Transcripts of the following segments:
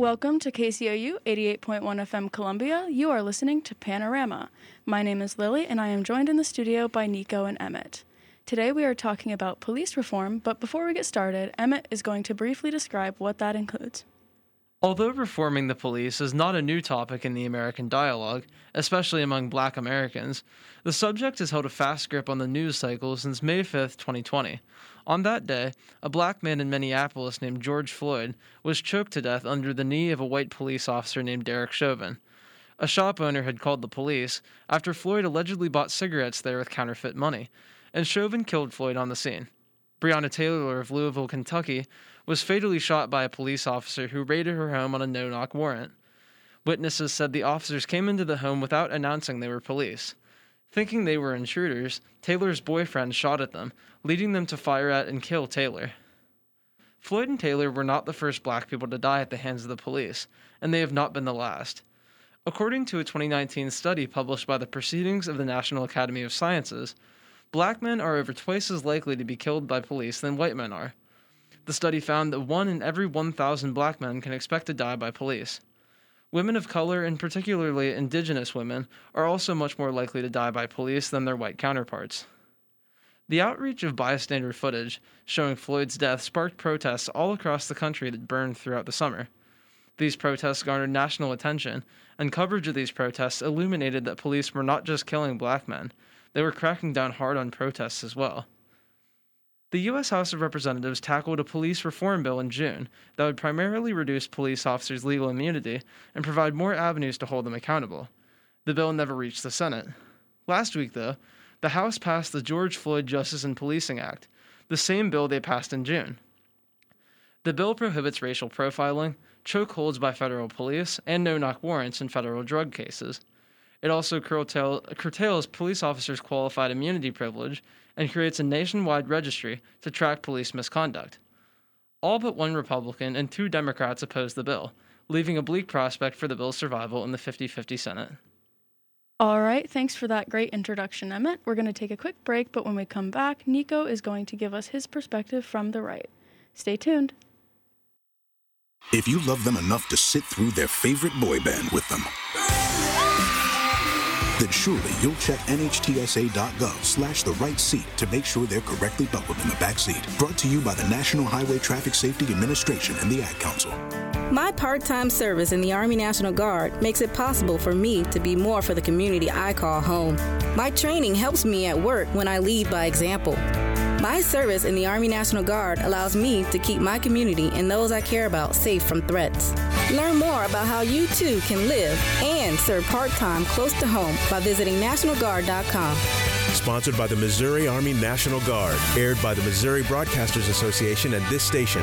Welcome to KCOU 88.1 FM Columbia. You are listening to Panorama. My name is Lily, and I am joined in the studio by Nico and Emmet. Today we are talking about police reform, but before we get started, Emmet is going to briefly describe what that includes. Although reforming the police is not a new topic in the American dialogue, especially among black Americans, the subject has held a fast grip on the news cycle since May 5, 2020. On that day, a black man in Minneapolis named George Floyd was choked to death under the knee of a white police officer named Derek Chauvin. A shop owner had called the police after Floyd allegedly bought cigarettes there with counterfeit money, and Chauvin killed Floyd on the scene. Breonna Taylor of Louisville, Kentucky, was fatally shot by a police officer who raided her home on a no knock warrant. Witnesses said the officers came into the home without announcing they were police. Thinking they were intruders, Taylor's boyfriend shot at them, leading them to fire at and kill Taylor. Floyd and Taylor were not the first black people to die at the hands of the police, and they have not been the last. According to a 2019 study published by the Proceedings of the National Academy of Sciences, black men are over twice as likely to be killed by police than white men are. The study found that one in every 1,000 black men can expect to die by police. Women of color, and particularly indigenous women, are also much more likely to die by police than their white counterparts. The outreach of bystander footage showing Floyd's death sparked protests all across the country that burned throughout the summer. These protests garnered national attention, and coverage of these protests illuminated that police were not just killing black men, they were cracking down hard on protests as well. The U.S. House of Representatives tackled a police reform bill in June that would primarily reduce police officers' legal immunity and provide more avenues to hold them accountable. The bill never reached the Senate. Last week, though, the House passed the George Floyd Justice and Policing Act, the same bill they passed in June. The bill prohibits racial profiling, chokeholds by federal police, and no knock warrants in federal drug cases. It also curtail, curtails police officers' qualified immunity privilege and creates a nationwide registry to track police misconduct. All but one Republican and two Democrats opposed the bill, leaving a bleak prospect for the bill's survival in the 50 50 Senate. All right, thanks for that great introduction, Emmet. We're going to take a quick break, but when we come back, Nico is going to give us his perspective from the right. Stay tuned. If you love them enough to sit through their favorite boy band with them, then surely you'll check nhtsa.gov slash the right seat to make sure they're correctly buckled in the back seat. Brought to you by the National Highway Traffic Safety Administration and the Ad Council. My part time service in the Army National Guard makes it possible for me to be more for the community I call home. My training helps me at work when I lead by example. My service in the Army National Guard allows me to keep my community and those I care about safe from threats. Learn more about how you too can live and serve part time close to home by visiting NationalGuard.com. Sponsored by the Missouri Army National Guard, aired by the Missouri Broadcasters Association and this station.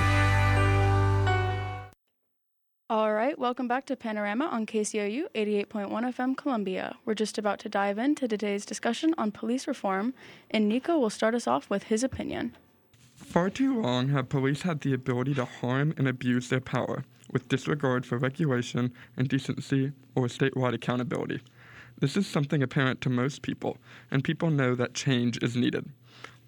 Right, welcome back to Panorama on KCOU 88.1 FM Columbia. We're just about to dive into today's discussion on police reform, and Nico will start us off with his opinion. Far too long have police had the ability to harm and abuse their power with disregard for regulation and decency or statewide accountability. This is something apparent to most people, and people know that change is needed.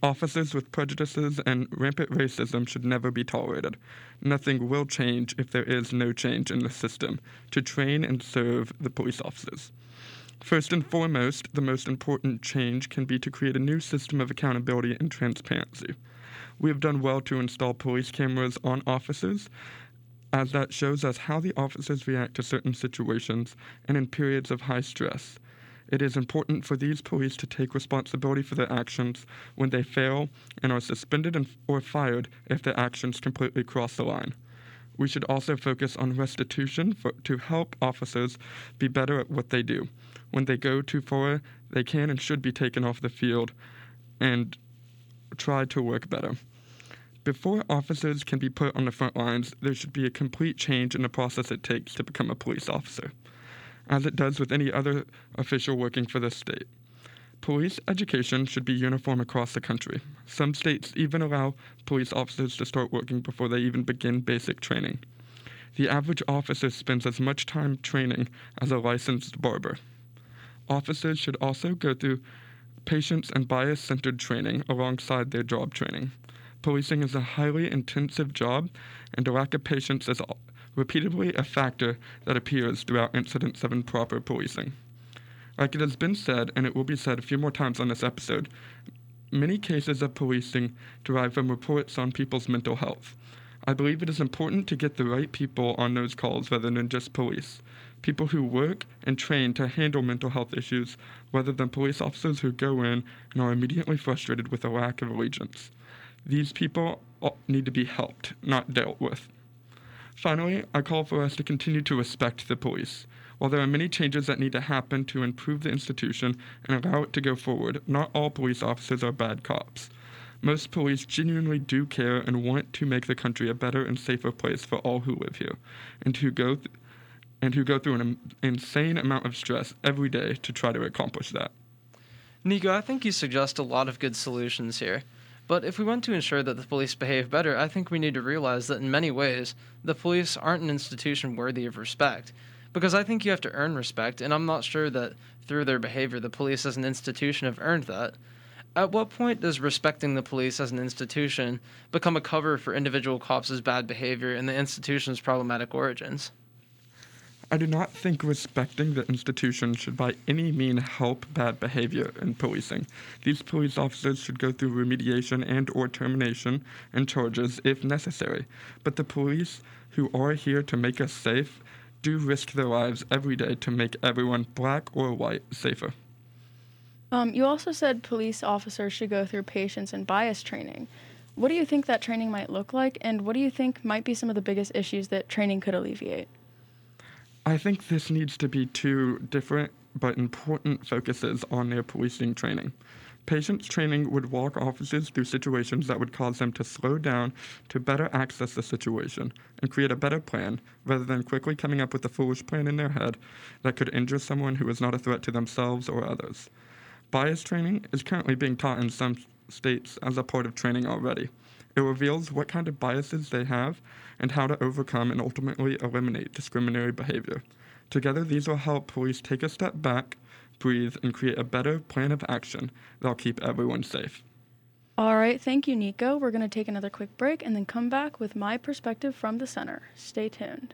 Officers with prejudices and rampant racism should never be tolerated. Nothing will change if there is no change in the system to train and serve the police officers. First and foremost, the most important change can be to create a new system of accountability and transparency. We have done well to install police cameras on officers, as that shows us how the officers react to certain situations and in periods of high stress. It is important for these police to take responsibility for their actions when they fail and are suspended and, or fired if their actions completely cross the line. We should also focus on restitution for, to help officers be better at what they do. When they go too far, they can and should be taken off the field and try to work better. Before officers can be put on the front lines, there should be a complete change in the process it takes to become a police officer as it does with any other official working for the state. Police education should be uniform across the country. Some states even allow police officers to start working before they even begin basic training. The average officer spends as much time training as a licensed barber. Officers should also go through patience and bias centered training alongside their job training. Policing is a highly intensive job, and a lack of patience is repeatedly a factor that appears throughout incidents of improper policing. Like it has been said, and it will be said a few more times on this episode, many cases of policing derive from reports on people's mental health. I believe it is important to get the right people on those calls rather than just police. People who work and train to handle mental health issues rather than police officers who go in and are immediately frustrated with a lack of allegiance. These people need to be helped, not dealt with. Finally, I call for us to continue to respect the police. While there are many changes that need to happen to improve the institution and allow it to go forward, not all police officers are bad cops. Most police genuinely do care and want to make the country a better and safer place for all who live here, and who go th- and who go through an insane amount of stress every day to try to accomplish that. Nico, I think you suggest a lot of good solutions here. But if we want to ensure that the police behave better, I think we need to realize that in many ways, the police aren't an institution worthy of respect. Because I think you have to earn respect, and I'm not sure that through their behavior, the police as an institution have earned that. At what point does respecting the police as an institution become a cover for individual cops' bad behavior and the institution's problematic origins? I do not think respecting the institution should by any mean help bad behavior in policing. These police officers should go through remediation and or termination and charges if necessary. But the police who are here to make us safe do risk their lives every day to make everyone black or white safer. Um, you also said police officers should go through patience and bias training. What do you think that training might look like, and what do you think might be some of the biggest issues that training could alleviate? I think this needs to be two different but important focuses on their policing training. Patience training would walk officers through situations that would cause them to slow down to better access the situation and create a better plan rather than quickly coming up with a foolish plan in their head that could injure someone who is not a threat to themselves or others. Bias training is currently being taught in some states as a part of training already. It reveals what kind of biases they have and how to overcome and ultimately eliminate discriminatory behavior. Together, these will help police take a step back, breathe, and create a better plan of action that'll keep everyone safe. All right, thank you, Nico. We're going to take another quick break and then come back with my perspective from the center. Stay tuned.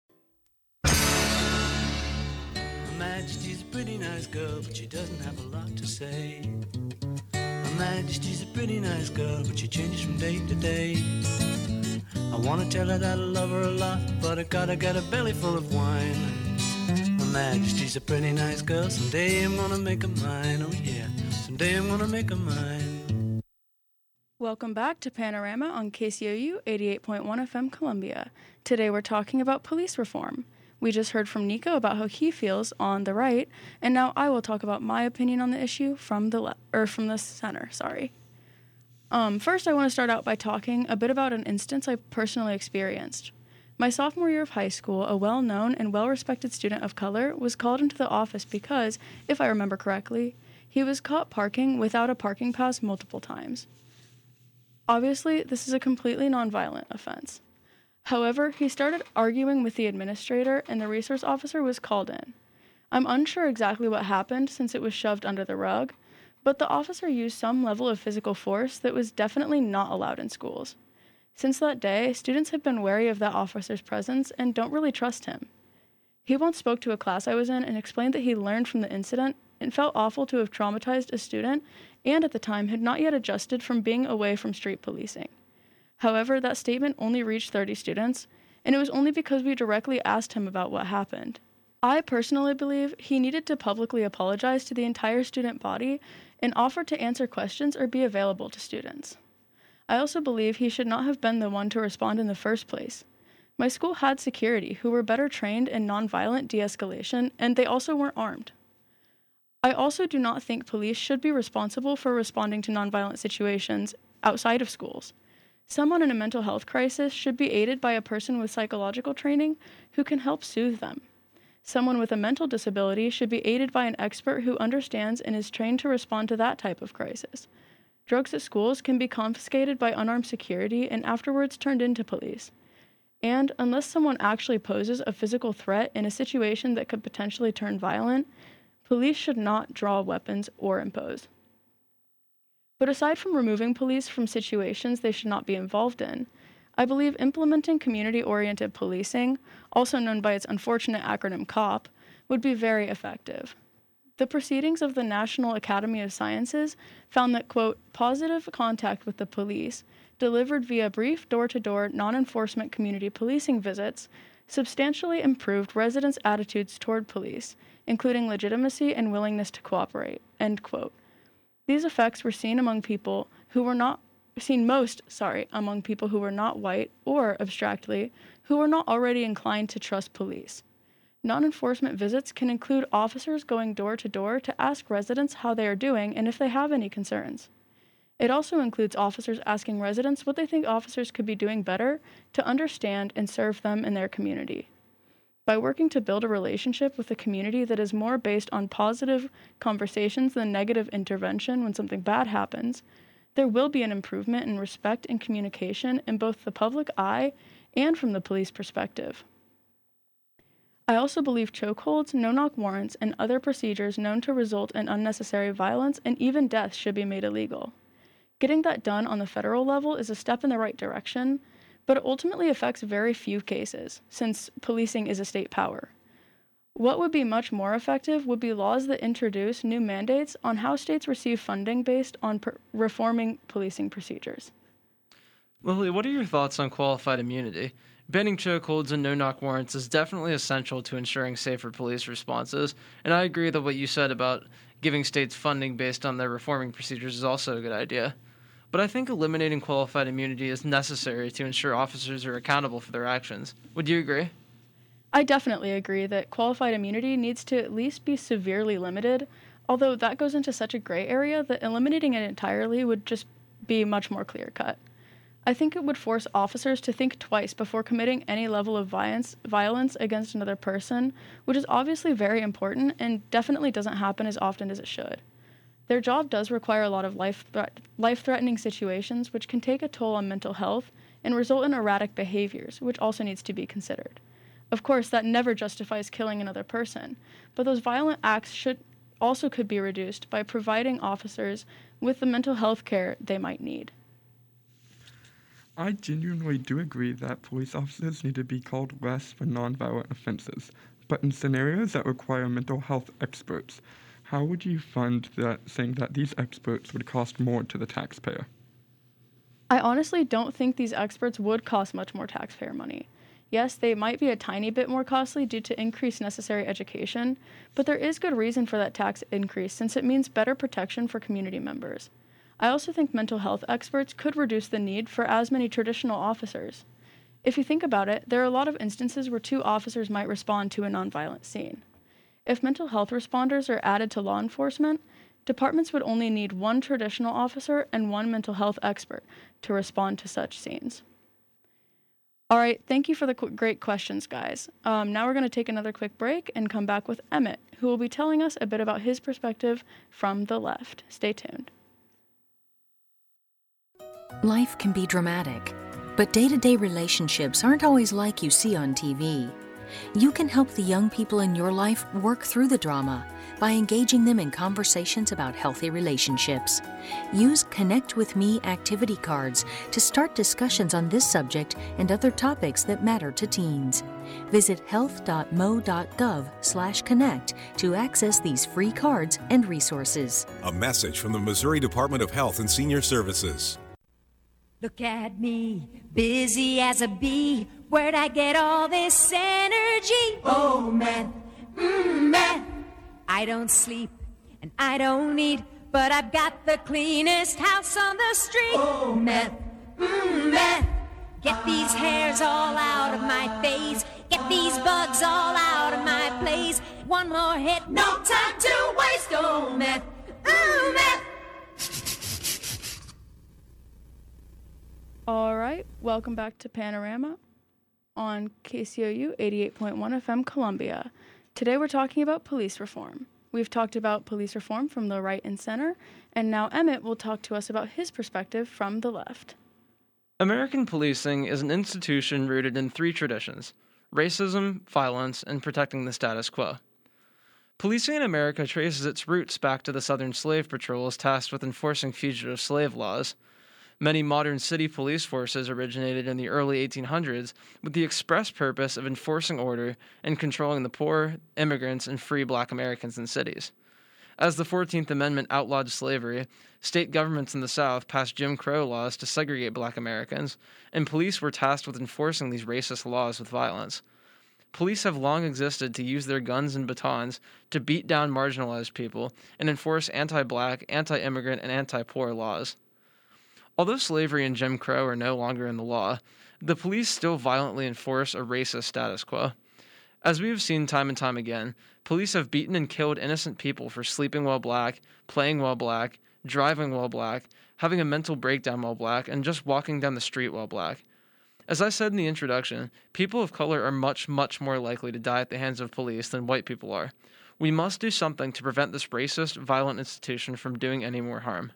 Majesty's a pretty nice girl, but she doesn't have a lot to say. Her Majesty's a pretty nice girl, but she changes from day to day. I wanna tell her that I love her a lot, but I gotta get a belly full of wine. Her Majesty's a pretty nice girl, someday I'm gonna make her mine, oh yeah, someday I'm gonna make her mine. Welcome back to Panorama on KCOU 88.1 FM Columbia. Today we're talking about police reform. We just heard from Nico about how he feels on the right, and now I will talk about my opinion on the issue from the or from the center. Sorry. Um, first, I want to start out by talking a bit about an instance I personally experienced. My sophomore year of high school, a well known and well respected student of color was called into the office because, if I remember correctly, he was caught parking without a parking pass multiple times. Obviously, this is a completely nonviolent offense. However, he started arguing with the administrator, and the resource officer was called in. I'm unsure exactly what happened since it was shoved under the rug, but the officer used some level of physical force that was definitely not allowed in schools. Since that day, students have been wary of that officer's presence and don't really trust him. He once spoke to a class I was in and explained that he learned from the incident and felt awful to have traumatized a student and at the time had not yet adjusted from being away from street policing. However, that statement only reached 30 students, and it was only because we directly asked him about what happened. I personally believe he needed to publicly apologize to the entire student body and offer to answer questions or be available to students. I also believe he should not have been the one to respond in the first place. My school had security who were better trained in nonviolent de escalation, and they also weren't armed. I also do not think police should be responsible for responding to nonviolent situations outside of schools. Someone in a mental health crisis should be aided by a person with psychological training who can help soothe them. Someone with a mental disability should be aided by an expert who understands and is trained to respond to that type of crisis. Drugs at schools can be confiscated by unarmed security and afterwards turned into police. And unless someone actually poses a physical threat in a situation that could potentially turn violent, police should not draw weapons or impose. But aside from removing police from situations they should not be involved in, I believe implementing community oriented policing, also known by its unfortunate acronym COP, would be very effective. The proceedings of the National Academy of Sciences found that, quote, positive contact with the police, delivered via brief door to door non enforcement community policing visits, substantially improved residents' attitudes toward police, including legitimacy and willingness to cooperate, end quote. These effects were seen among people who were not seen most, sorry, among people who were not white or abstractly who were not already inclined to trust police. Non enforcement visits can include officers going door to door to ask residents how they are doing and if they have any concerns. It also includes officers asking residents what they think officers could be doing better to understand and serve them in their community. By working to build a relationship with a community that is more based on positive conversations than negative intervention when something bad happens, there will be an improvement in respect and communication in both the public eye and from the police perspective. I also believe chokeholds, no knock warrants, and other procedures known to result in unnecessary violence and even death should be made illegal. Getting that done on the federal level is a step in the right direction, but ultimately affects very few cases, since policing is a state power. What would be much more effective would be laws that introduce new mandates on how states receive funding based on per- reforming policing procedures. Lily, what are your thoughts on qualified immunity? Banning chokeholds and no knock warrants is definitely essential to ensuring safer police responses, and I agree that what you said about giving states funding based on their reforming procedures is also a good idea. But I think eliminating qualified immunity is necessary to ensure officers are accountable for their actions. Would you agree? I definitely agree that qualified immunity needs to at least be severely limited, although that goes into such a gray area that eliminating it entirely would just be much more clear cut. I think it would force officers to think twice before committing any level of violence, violence against another person, which is obviously very important and definitely doesn't happen as often as it should. Their job does require a lot of life threat- life-threatening situations which can take a toll on mental health and result in erratic behaviors, which also needs to be considered. Of course, that never justifies killing another person, but those violent acts should also could be reduced by providing officers with the mental health care they might need. I genuinely do agree that police officers need to be called less for nonviolent offenses, but in scenarios that require mental health experts, how would you fund that saying that these experts would cost more to the taxpayer? I honestly don't think these experts would cost much more taxpayer money. Yes, they might be a tiny bit more costly due to increased necessary education, but there is good reason for that tax increase since it means better protection for community members. I also think mental health experts could reduce the need for as many traditional officers. If you think about it, there are a lot of instances where two officers might respond to a nonviolent scene. If mental health responders are added to law enforcement, departments would only need one traditional officer and one mental health expert to respond to such scenes. All right, thank you for the qu- great questions, guys. Um, now we're going to take another quick break and come back with Emmet, who will be telling us a bit about his perspective from the left. Stay tuned. Life can be dramatic, but day to day relationships aren't always like you see on TV. You can help the young people in your life work through the drama by engaging them in conversations about healthy relationships. Use Connect with Me activity cards to start discussions on this subject and other topics that matter to teens. Visit health.mo.gov/connect to access these free cards and resources. A message from the Missouri Department of Health and Senior Services. Look at me, busy as a bee. Where'd I get all this energy? Oh, man, mm, man. I don't sleep and I don't eat, but I've got the cleanest house on the street. Oh, man, mm, man. Get these hairs all out of my face. Get these bugs all out of my place. One more hit, no time to waste. Oh, man, mm, man. All right, welcome back to Panorama on KCOU 88.1 FM Columbia. Today we're talking about police reform. We've talked about police reform from the right and center, and now Emmet will talk to us about his perspective from the left. American policing is an institution rooted in three traditions racism, violence, and protecting the status quo. Policing in America traces its roots back to the Southern Slave Patrols tasked with enforcing fugitive slave laws. Many modern city police forces originated in the early 1800s with the express purpose of enforcing order and controlling the poor, immigrants, and free black Americans in cities. As the 14th Amendment outlawed slavery, state governments in the South passed Jim Crow laws to segregate black Americans, and police were tasked with enforcing these racist laws with violence. Police have long existed to use their guns and batons to beat down marginalized people and enforce anti black, anti immigrant, and anti poor laws. Although slavery and Jim Crow are no longer in the law, the police still violently enforce a racist status quo. As we have seen time and time again, police have beaten and killed innocent people for sleeping while black, playing while black, driving while black, having a mental breakdown while black, and just walking down the street while black. As I said in the introduction, people of color are much, much more likely to die at the hands of police than white people are. We must do something to prevent this racist, violent institution from doing any more harm.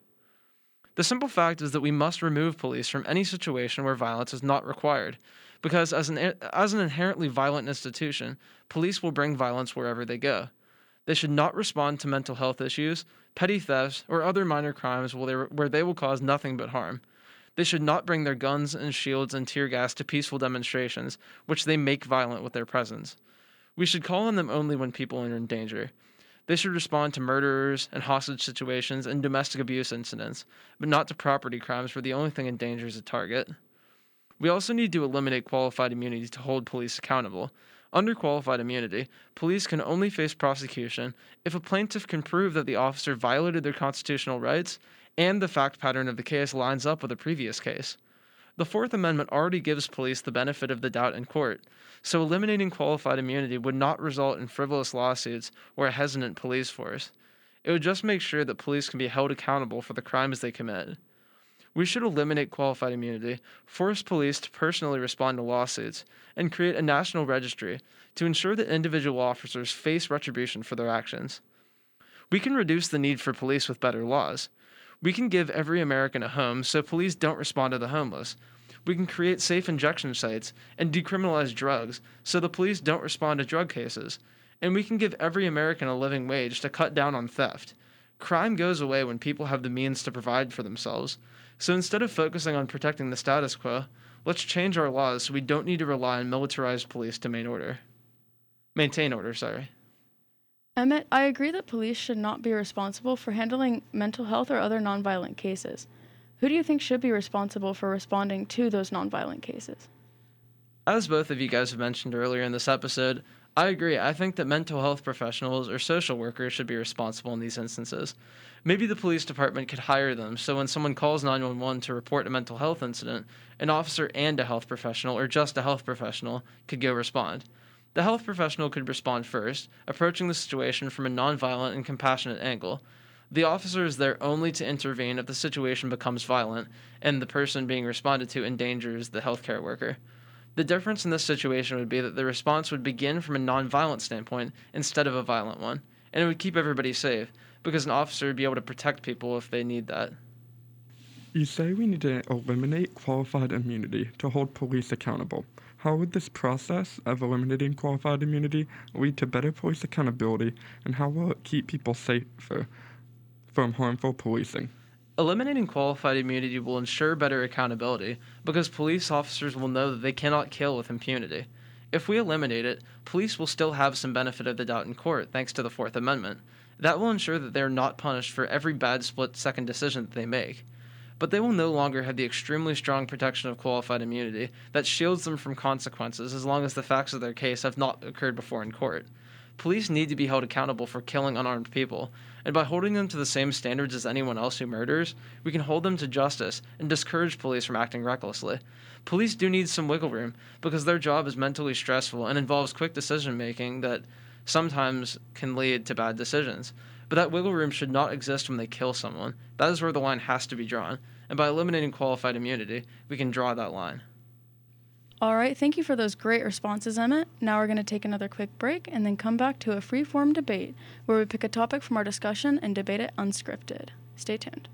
The simple fact is that we must remove police from any situation where violence is not required, because as an, as an inherently violent institution, police will bring violence wherever they go. They should not respond to mental health issues, petty thefts, or other minor crimes where they, where they will cause nothing but harm. They should not bring their guns and shields and tear gas to peaceful demonstrations, which they make violent with their presence. We should call on them only when people are in danger. They should respond to murderers and hostage situations and domestic abuse incidents, but not to property crimes where the only thing in danger is a target. We also need to eliminate qualified immunity to hold police accountable. Under qualified immunity, police can only face prosecution if a plaintiff can prove that the officer violated their constitutional rights and the fact pattern of the case lines up with a previous case. The Fourth Amendment already gives police the benefit of the doubt in court, so eliminating qualified immunity would not result in frivolous lawsuits or a hesitant police force. It would just make sure that police can be held accountable for the crimes they commit. We should eliminate qualified immunity, force police to personally respond to lawsuits, and create a national registry to ensure that individual officers face retribution for their actions. We can reduce the need for police with better laws. We can give every American a home so police don't respond to the homeless. We can create safe injection sites and decriminalize drugs so the police don't respond to drug cases. And we can give every American a living wage to cut down on theft. Crime goes away when people have the means to provide for themselves. So instead of focusing on protecting the status quo, let's change our laws so we don't need to rely on militarized police to maintain order. Maintain order, sorry. Emmet, I agree that police should not be responsible for handling mental health or other nonviolent cases. Who do you think should be responsible for responding to those nonviolent cases? As both of you guys have mentioned earlier in this episode, I agree. I think that mental health professionals or social workers should be responsible in these instances. Maybe the police department could hire them so when someone calls 911 to report a mental health incident, an officer and a health professional or just a health professional could go respond. The health professional could respond first, approaching the situation from a nonviolent and compassionate angle. The officer is there only to intervene if the situation becomes violent and the person being responded to endangers the healthcare worker. The difference in this situation would be that the response would begin from a nonviolent standpoint instead of a violent one, and it would keep everybody safe because an officer would be able to protect people if they need that. You say we need to eliminate qualified immunity to hold police accountable. How would this process of eliminating qualified immunity lead to better police accountability, and how will it keep people safer uh, from harmful policing? Eliminating qualified immunity will ensure better accountability because police officers will know that they cannot kill with impunity. If we eliminate it, police will still have some benefit of the doubt in court thanks to the Fourth Amendment. That will ensure that they are not punished for every bad split second decision that they make. But they will no longer have the extremely strong protection of qualified immunity that shields them from consequences as long as the facts of their case have not occurred before in court. Police need to be held accountable for killing unarmed people, and by holding them to the same standards as anyone else who murders, we can hold them to justice and discourage police from acting recklessly. Police do need some wiggle room because their job is mentally stressful and involves quick decision making that sometimes can lead to bad decisions. But that wiggle room should not exist when they kill someone. That is where the line has to be drawn. And by eliminating qualified immunity, we can draw that line. All right, thank you for those great responses, Emmet. Now we're going to take another quick break and then come back to a free form debate where we pick a topic from our discussion and debate it unscripted. Stay tuned.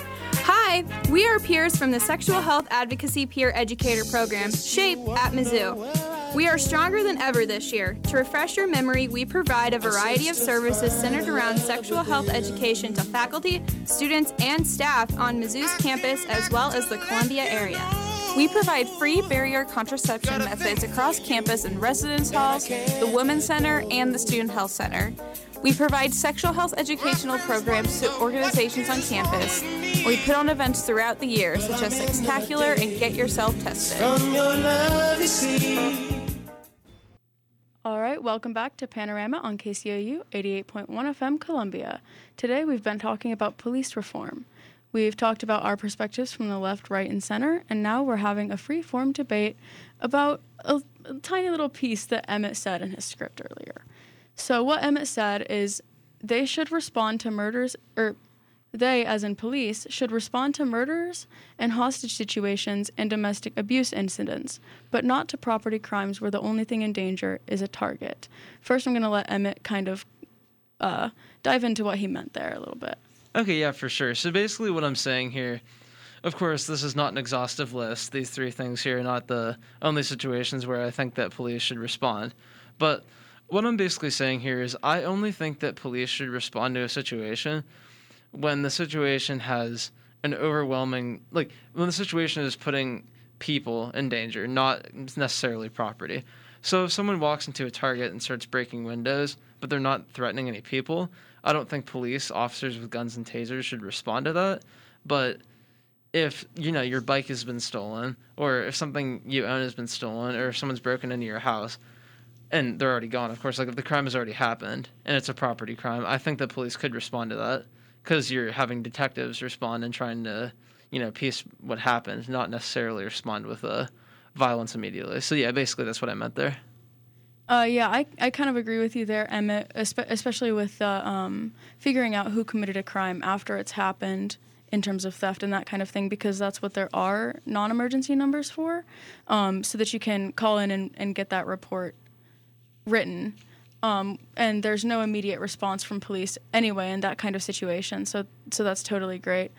Hi, we are peers from the Sexual Health Advocacy Peer Educator Program, SHAPE, at Mizzou. We are stronger than ever this year. To refresh your memory, we provide a variety of services centered around sexual health education to faculty, students, and staff on Mizzou's campus as well as the Columbia area. We provide free barrier contraception methods across campus in residence halls, the Women's Center, and the Student Health Center. We provide sexual health educational programs to organizations on campus. We put on events throughout the year, such as Sextacular and Get Yourself Tested. All right, welcome back to Panorama on KCOU 88.1 FM Columbia. Today we've been talking about police reform. We've talked about our perspectives from the left, right, and center, and now we're having a free form debate about a, a tiny little piece that Emmet said in his script earlier. So, what Emmet said is they should respond to murders, or they, as in police, should respond to murders and hostage situations and domestic abuse incidents, but not to property crimes where the only thing in danger is a target. First, I'm going to let Emmet kind of uh, dive into what he meant there a little bit. Okay, yeah, for sure. So basically, what I'm saying here, of course, this is not an exhaustive list. These three things here are not the only situations where I think that police should respond. But what I'm basically saying here is I only think that police should respond to a situation when the situation has an overwhelming, like, when the situation is putting people in danger, not necessarily property. So if someone walks into a Target and starts breaking windows, but they're not threatening any people, I don't think police officers with guns and tasers should respond to that. But if you know your bike has been stolen, or if something you own has been stolen, or if someone's broken into your house, and they're already gone, of course, like if the crime has already happened and it's a property crime, I think the police could respond to that because you're having detectives respond and trying to, you know, piece what happened, not necessarily respond with uh, violence immediately. So yeah, basically that's what I meant there. Uh, yeah, I, I kind of agree with you there, Emmet, especially with uh, um, figuring out who committed a crime after it's happened in terms of theft and that kind of thing, because that's what there are non emergency numbers for, um, so that you can call in and, and get that report written. Um, and there's no immediate response from police anyway in that kind of situation. So, so that's totally great.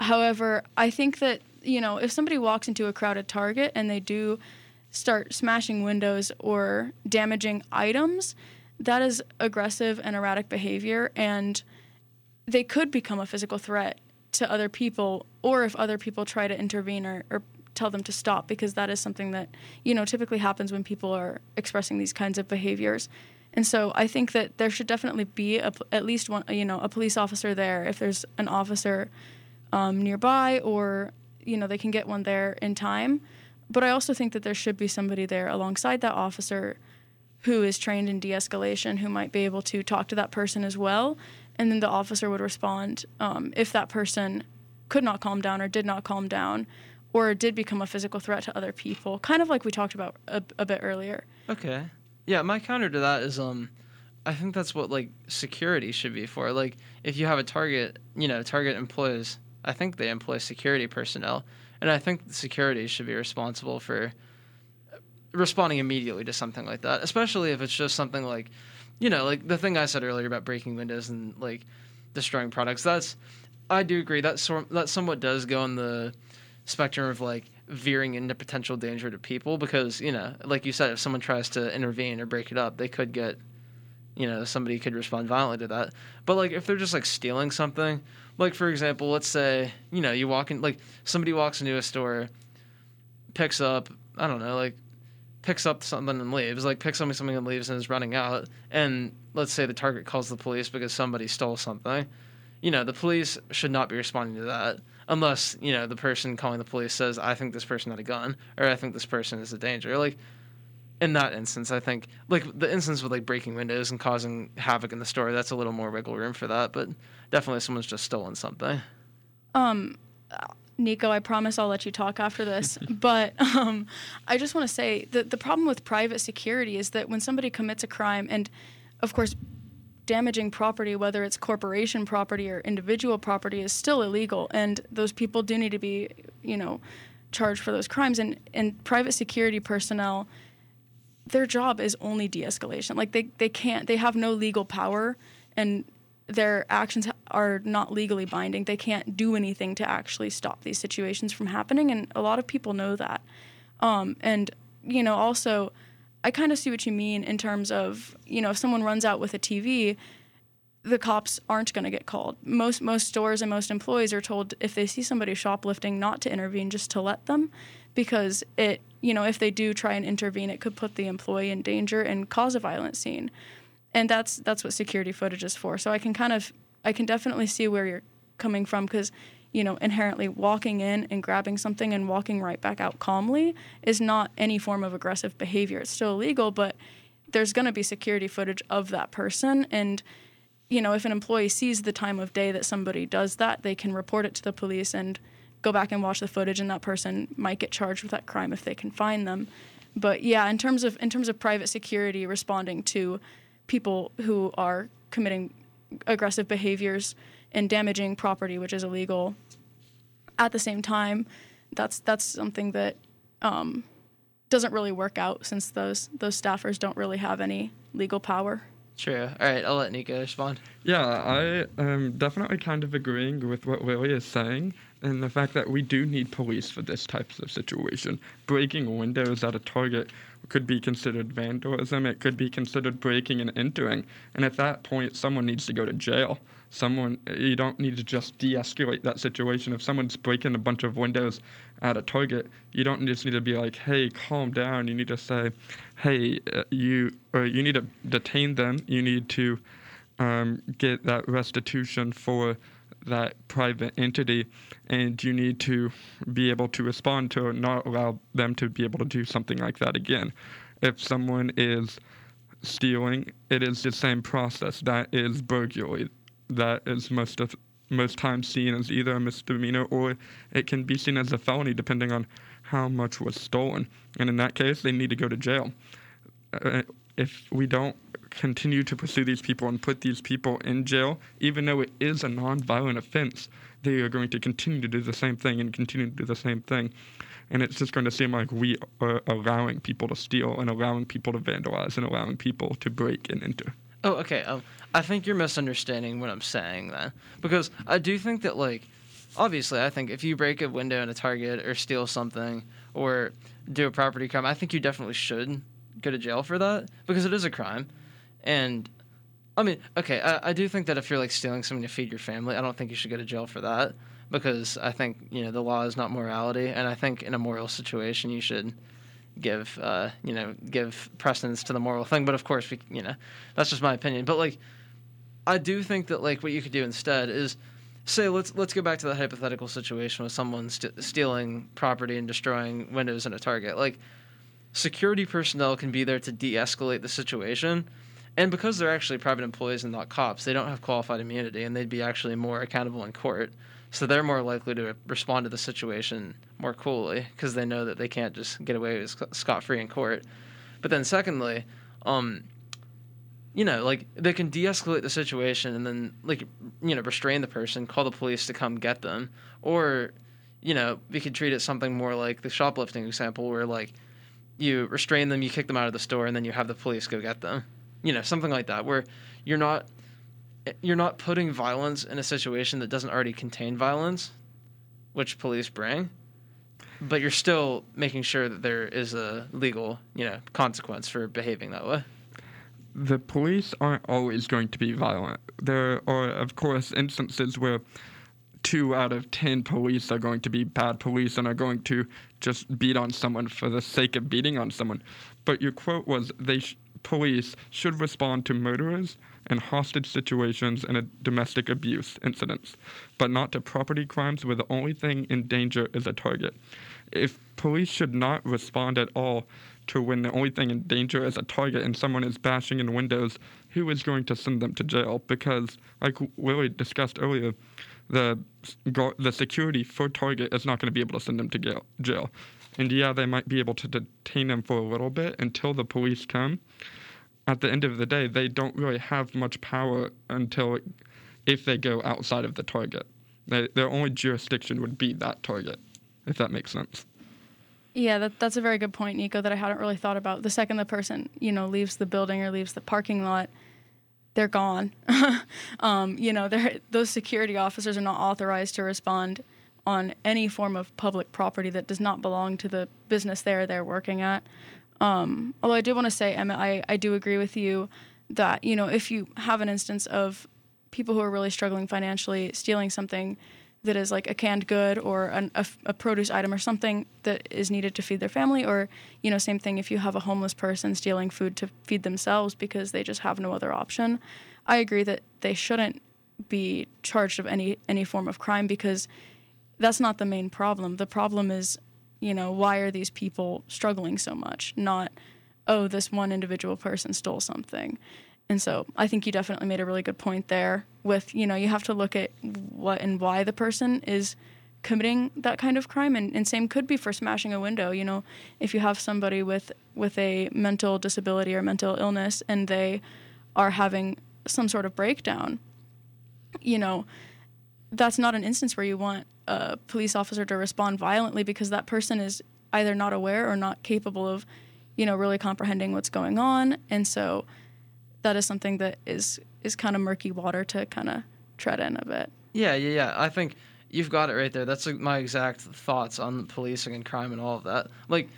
However, I think that you know if somebody walks into a crowded Target and they do start smashing windows or damaging items, that is aggressive and erratic behavior, and they could become a physical threat to other people, or if other people try to intervene or, or tell them to stop, because that is something that you know typically happens when people are expressing these kinds of behaviors. And so I think that there should definitely be a, at least one, you know, a police officer there if there's an officer um, nearby, or you know, they can get one there in time but I also think that there should be somebody there alongside that officer who is trained in de escalation who might be able to talk to that person as well. And then the officer would respond um, if that person could not calm down or did not calm down or did become a physical threat to other people, kind of like we talked about a, a bit earlier. Okay. Yeah, my counter to that is um I think that's what like security should be for. Like if you have a target, you know, target employs I think they employ security personnel and I think security should be responsible for responding immediately to something like that, especially if it's just something like, you know, like the thing I said earlier about breaking windows and like destroying products. That's I do agree that sort that somewhat does go on the spectrum of like veering into potential danger to people because you know, like you said, if someone tries to intervene or break it up, they could get, you know, somebody could respond violently to that. But like if they're just like stealing something like for example, let's say you know you walk in like somebody walks into a store, picks up I don't know like picks up something and leaves, like picks up something and leaves and is running out, and let's say the target calls the police because somebody stole something, you know the police should not be responding to that unless you know the person calling the police says I think this person had a gun or I think this person is a danger like in that instance, I think like the instance with like breaking windows and causing havoc in the store, that's a little more wiggle room for that. But definitely, someone's just stolen something. Um, Nico, I promise I'll let you talk after this. but um, I just want to say that the problem with private security is that when somebody commits a crime, and of course, damaging property, whether it's corporation property or individual property, is still illegal, and those people do need to be, you know, charged for those crimes. And and private security personnel, their job is only de-escalation. Like they they can't, they have no legal power, and their actions are not legally binding. They can't do anything to actually stop these situations from happening, and a lot of people know that. Um, and you know, also, I kind of see what you mean in terms of you know, if someone runs out with a TV, the cops aren't going to get called. Most most stores and most employees are told if they see somebody shoplifting not to intervene, just to let them, because it you know if they do try and intervene, it could put the employee in danger and cause a violent scene and that's that's what security footage is for. So I can kind of I can definitely see where you're coming from because you know inherently walking in and grabbing something and walking right back out calmly is not any form of aggressive behavior. It's still illegal, but there's going to be security footage of that person and you know if an employee sees the time of day that somebody does that, they can report it to the police and go back and watch the footage and that person might get charged with that crime if they can find them. But yeah, in terms of in terms of private security responding to people who are committing aggressive behaviors and damaging property, which is illegal. At the same time, that's that's something that um, doesn't really work out since those those staffers don't really have any legal power. True. All right, I'll let Nico respond. Yeah, I am definitely kind of agreeing with what Lily is saying and the fact that we do need police for this type of situation. Breaking windows at a target could be considered vandalism. It could be considered breaking and entering. And at that point, someone needs to go to jail. Someone, you don't need to just de escalate that situation. If someone's breaking a bunch of windows at a target, you don't just need to be like, hey, calm down. You need to say, hey, uh, you, or you need to detain them. You need to um, get that restitution for that private entity and you need to be able to respond to not allow them to be able to do something like that again. If someone is stealing, it is the same process. That is burglary. That is most of most times seen as either a misdemeanor or it can be seen as a felony depending on how much was stolen. And in that case, they need to go to jail. Uh, if we don't continue to pursue these people and put these people in jail, even though it is a nonviolent offense, they are going to continue to do the same thing and continue to do the same thing. And it's just going to seem like we are allowing people to steal and allowing people to vandalize and allowing people to break and enter. Oh, okay. Um, I think you're misunderstanding what I'm saying then. Because I do think that, like, obviously, I think if you break a window in a Target or steal something or do a property crime, I think you definitely should go to jail for that because it is a crime. And I mean, okay, I, I do think that if you're like stealing something to feed your family, I don't think you should go to jail for that because I think you know the law is not morality, and I think in a moral situation you should give uh, you know give precedence to the moral thing. But of course, we, you know that's just my opinion. But like, I do think that like what you could do instead is say let's let's go back to the hypothetical situation with someone st- stealing property and destroying windows in a Target. Like, security personnel can be there to de-escalate the situation and because they're actually private employees and not cops, they don't have qualified immunity and they'd be actually more accountable in court. So they're more likely to respond to the situation more coolly because they know that they can't just get away with scot free in court. But then, secondly, um, you know, like they can de escalate the situation and then, like, you know, restrain the person, call the police to come get them. Or, you know, we could treat it something more like the shoplifting example where, like, you restrain them, you kick them out of the store, and then you have the police go get them you know something like that where you're not you're not putting violence in a situation that doesn't already contain violence which police bring but you're still making sure that there is a legal you know consequence for behaving that way. The police aren't always going to be violent. There are of course instances where two out of ten police are going to be bad police and are going to just beat on someone for the sake of beating on someone. But your quote was they sh- police should respond to murderers and hostage situations and domestic abuse incidents, but not to property crimes where the only thing in danger is a target. If police should not respond at all to when the only thing in danger is a target and someone is bashing in windows, who is going to send them to jail? Because, like Lily discussed earlier, the the security for Target is not going to be able to send them to jail. And yeah, they might be able to detain them for a little bit until the police come. At the end of the day, they don't really have much power until if they go outside of the target. They, their only jurisdiction would be that target, if that makes sense. Yeah, that, that's a very good point, Nico, that I hadn't really thought about. The second the person, you know, leaves the building or leaves the parking lot, they're gone. um, you know, those security officers are not authorized to respond on any form of public property that does not belong to the business they're they're working at. Um, although I do want to say, Emmet, I, I do agree with you that, you know, if you have an instance of people who are really struggling financially stealing something that is like a canned good or an, a, a, produce item or something that is needed to feed their family or you know same thing if you have a homeless person stealing food to feed themselves because they just have no other option i agree that they shouldn't be charged of any any form of crime because that's not the main problem. The problem is you know, why are these people struggling so much? Not, oh, this one individual person stole something. And so I think you definitely made a really good point there with, you know, you have to look at what and why the person is committing that kind of crime and, and same could be for smashing a window you know if you have somebody with with a mental disability or mental illness and they are having some sort of breakdown you know that's not an instance where you want a police officer to respond violently because that person is either not aware or not capable of, you know, really comprehending what's going on. And so that is something that is is kind of murky water to kind of tread in a bit. Yeah, yeah, yeah. I think you've got it right there. That's like my exact thoughts on policing and crime and all of that. Like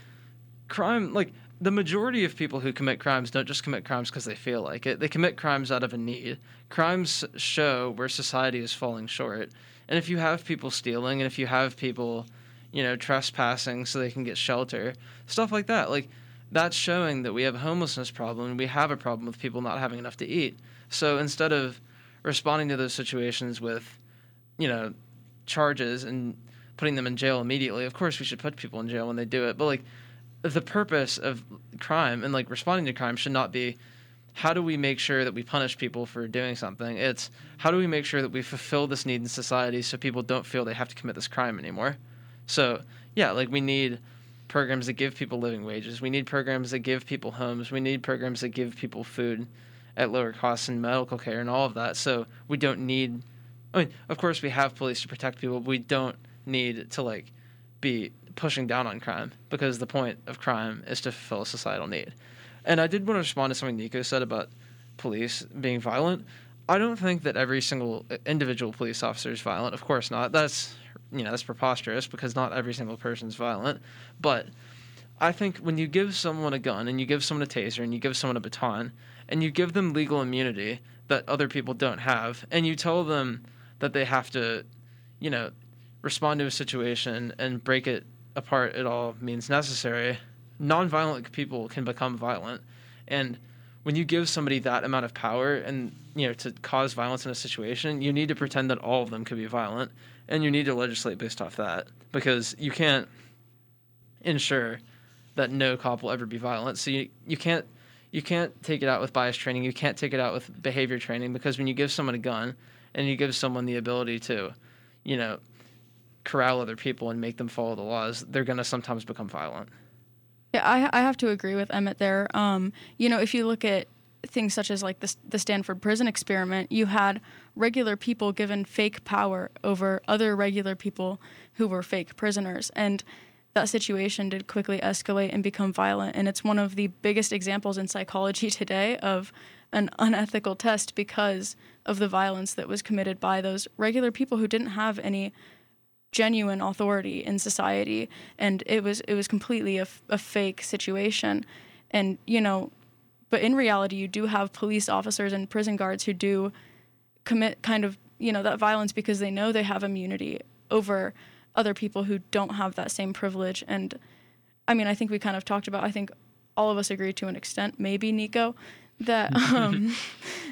crime, like the majority of people who commit crimes don't just commit crimes because they feel like it. They commit crimes out of a need. Crimes show where society is falling short. And if you have people stealing and if you have people, you know, trespassing so they can get shelter, stuff like that, like that's showing that we have a homelessness problem and we have a problem with people not having enough to eat. So instead of responding to those situations with, you know, charges and putting them in jail immediately, of course we should put people in jail when they do it. But like the purpose of crime and like responding to crime should not be how do we make sure that we punish people for doing something? It's how do we make sure that we fulfill this need in society so people don't feel they have to commit this crime anymore? So, yeah, like we need programs that give people living wages. We need programs that give people homes. We need programs that give people food at lower costs and medical care and all of that. So we don't need I mean, of course we have police to protect people, but we don't need to like be pushing down on crime because the point of crime is to fulfill a societal need. And I did want to respond to something Nico said about police being violent. I don't think that every single uh, individual police officer is violent. Of course not. That's you know that's preposterous because not every single person is violent. But I think when you give someone a gun and you give someone a taser and you give someone a baton and you give them legal immunity that other people don't have and you tell them that they have to, you know, respond to a situation and break it apart at all means necessary, nonviolent people can become violent. And when you give somebody that amount of power and you know to cause violence in a situation, you need to pretend that all of them could be violent, and you need to legislate based off that because you can't ensure that no cop will ever be violent. So you you can't you can't take it out with bias training. You can't take it out with behavior training because when you give someone a gun and you give someone the ability to, you know, corral other people and make them follow the laws, they're going to sometimes become violent. Yeah, I, I have to agree with Emmet there. Um, you know, if you look at things such as like the, the Stanford prison experiment, you had regular people given fake power over other regular people who were fake prisoners. And that situation did quickly escalate and become violent. And it's one of the biggest examples in psychology today of an unethical test because of the violence that was committed by those regular people who didn't have any genuine authority in society. And it was it was completely a, a fake situation. And you know but in reality you do have police officers and prison guards who do commit kind of you know that violence because they know they have immunity over other people who don't have that same privilege. And i mean i think we kind of talked about i think all of us agree to an extent maybe nico that um,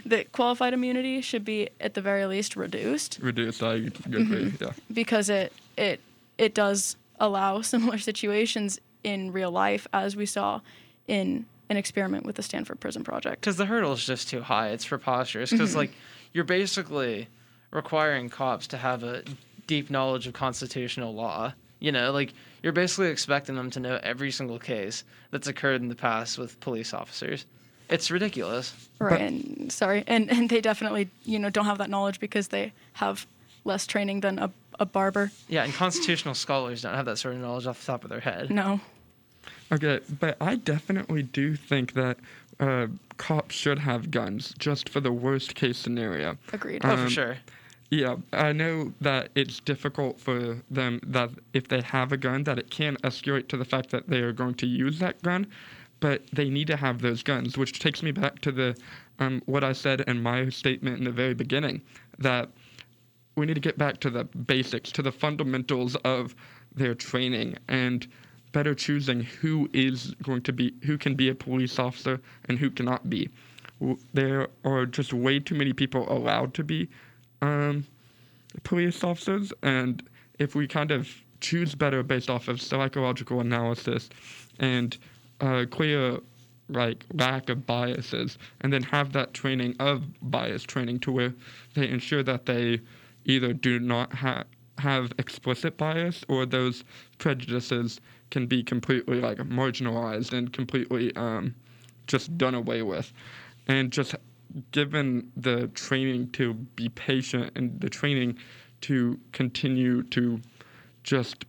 that qualified immunity should be at the very least reduced. Reduced, I agree. Mm-hmm. Yeah. Because it it it does allow similar situations in real life, as we saw in an experiment with the Stanford Prison Project. Because the hurdle is just too high. It's preposterous. Because mm-hmm. like you're basically requiring cops to have a deep knowledge of constitutional law. You know, like you're basically expecting them to know every single case that's occurred in the past with police officers It's ridiculous. Right. and sorry, and and they definitely you know don't have that knowledge because they have less training than a a barber. Yeah, and constitutional scholars don't have that sort of knowledge off the top of their head. No. Okay, but I definitely do think that uh, cops should have guns just for the worst case scenario. Agreed. Oh, for Um, sure. Yeah, I know that it's difficult for them that if they have a gun that it can escalate to the fact that they are going to use that gun, but they need to have those guns, which takes me back to the um, what I said in my statement in the very beginning that we need to get back to the basics, to the fundamentals of their training and better choosing who is going to be who can be a police officer and who cannot be. There are just way too many people allowed to be um, police officers, and if we kind of choose better based off of psychological analysis and uh, clear like lack of biases, and then have that training of bias training to where they ensure that they either do not ha- have explicit bias or those prejudices can be completely like marginalized and completely um, just done away with, and just given the training to be patient and the training to continue to just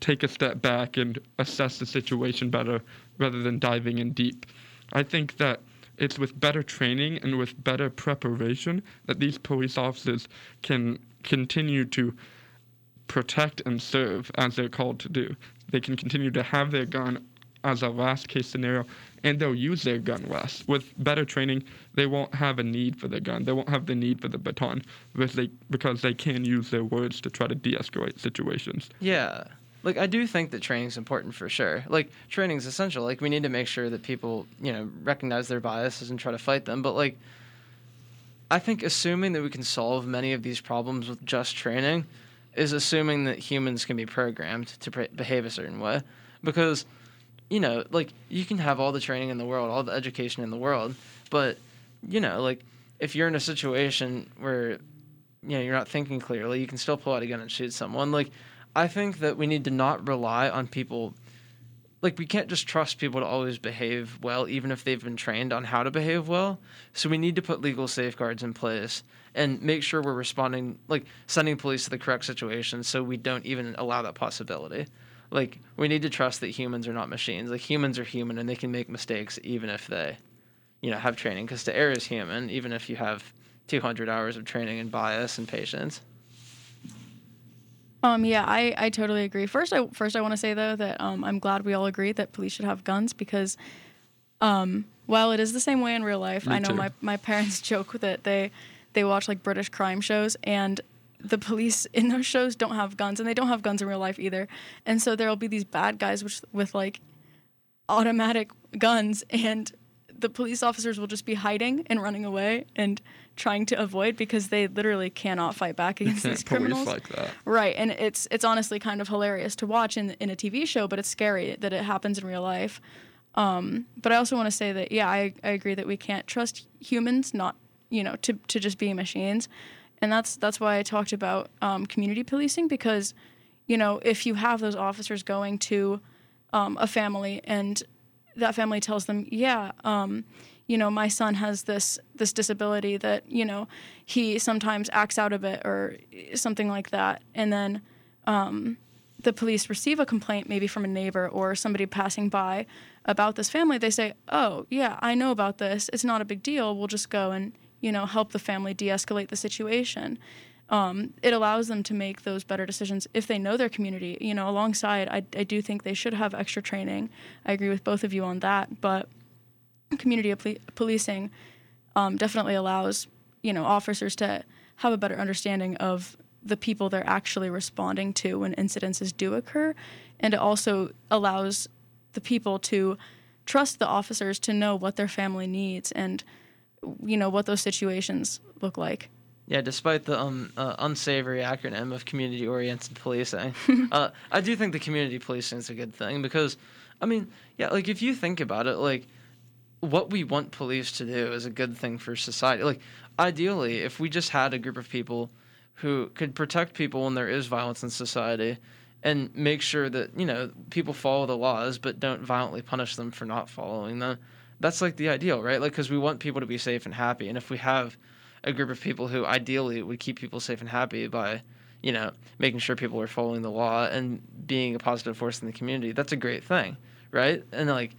take a step back and assess the situation better rather than diving in deep. I think that it's with better training and with better preparation that these police officers can continue to protect and serve as they're called to do. They can continue to have their gun as a last case scenario and they'll use their gun less. With better training, they won't have a need for the gun. They won't have the need for the baton because they, because they can use their words to try to de escalate situations. Yeah. Like I do think that training's important for sure. Like training's essential. Like we need to make sure that people, you know, recognize their biases and try to fight them. But like I think assuming that we can solve many of these problems with just training is assuming that humans can be programmed to behave a certain way because you know, like you can have all the training in the world, all the education in the world, but you know, like if you're in a situation where you know you're not thinking clearly, you can still pull out a gun and shoot someone. Like I think that we need to not rely on people like we can't just trust people to always behave well even if they've been trained on how to behave well. So we need to put legal safeguards in place and make sure we're responding like sending police to the correct situations so we don't even allow that possibility. Like we need to trust that humans are not machines. Like humans are human and they can make mistakes even if they you know have training. Because to err is human even if you have 200 hours of training and bias and patience Um, yeah, I, I totally agree. First, I first I want to say though that um, I'm glad we all agree that police should have guns because, um, while it is the same way in real life, Me I know too. my my parents joke that they they watch like British crime shows and the police in those shows don't have guns and they don't have guns in real life either, and so there'll be these bad guys with with like automatic guns and the police officers will just be hiding and running away and trying to avoid because they literally cannot fight back against these criminals. like that. Right, and it's it's honestly kind of hilarious to watch in in a TV show, but it's scary that it happens in real life. Um, but I also want to say that yeah, I, I agree that we can't trust humans, not you know to to just be machines, and that's that's why I talked about um, community policing because you know if you have those officers going to um, a family and that family tells them, yeah, um, you know, my son has this this disability that you know he sometimes acts out of it or something like that, and then um, the police receive a complaint maybe from a neighbor or somebody passing by about this family. They say, oh yeah, I know about this. It's not a big deal. We'll just go and you know help the family de-escalate the situation. Um, it allows them to make those better decisions if they know their community. You know, alongside, I, I do think they should have extra training. I agree with both of you on that, but community poli- policing um, definitely allows you know officers to have a better understanding of the people they're actually responding to when incidences do occur, and it also allows the people to trust the officers to know what their family needs and you know what those situations look like. Yeah, despite the um, uh, unsavory acronym of community oriented policing, uh, I do think the community policing is a good thing because, I mean, yeah, like if you think about it, like what we want police to do is a good thing for society. Like, ideally, if we just had a group of people who could protect people when there is violence in society and make sure that, you know, people follow the laws but don't violently punish them for not following them, that's like the ideal, right? Like, because we want people to be safe and happy. And if we have a group of people who ideally would keep people safe and happy by, you know, making sure people are following the law and being a positive force in the community, that's a great thing, right? And like,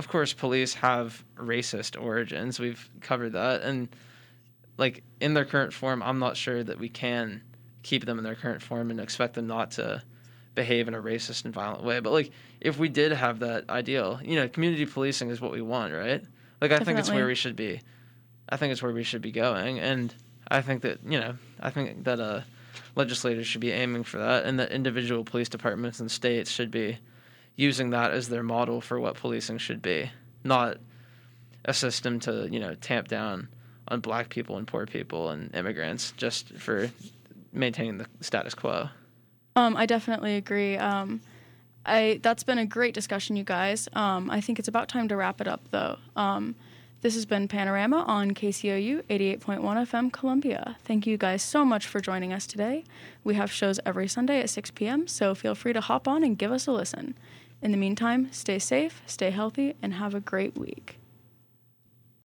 of course, police have racist origins. We've covered that. And like, in their current form, I'm not sure that we can keep them in their current form and expect them not to behave in a racist and violent way. But like, if we did have that ideal, you know, community policing is what we want, right? Like, I think it's where we should be. I think it's where we should be going, and I think that you know, I think that uh, legislators should be aiming for that, and that individual police departments and states should be using that as their model for what policing should be, not a system to you know tamp down on black people and poor people and immigrants just for maintaining the status quo. Um, I definitely agree. Um, I that's been a great discussion, you guys. Um, I think it's about time to wrap it up, though. Um, this has been Panorama on KCOU 88.1 FM Columbia. Thank you guys so much for joining us today. We have shows every Sunday at 6 p.m., so feel free to hop on and give us a listen. In the meantime, stay safe, stay healthy, and have a great week.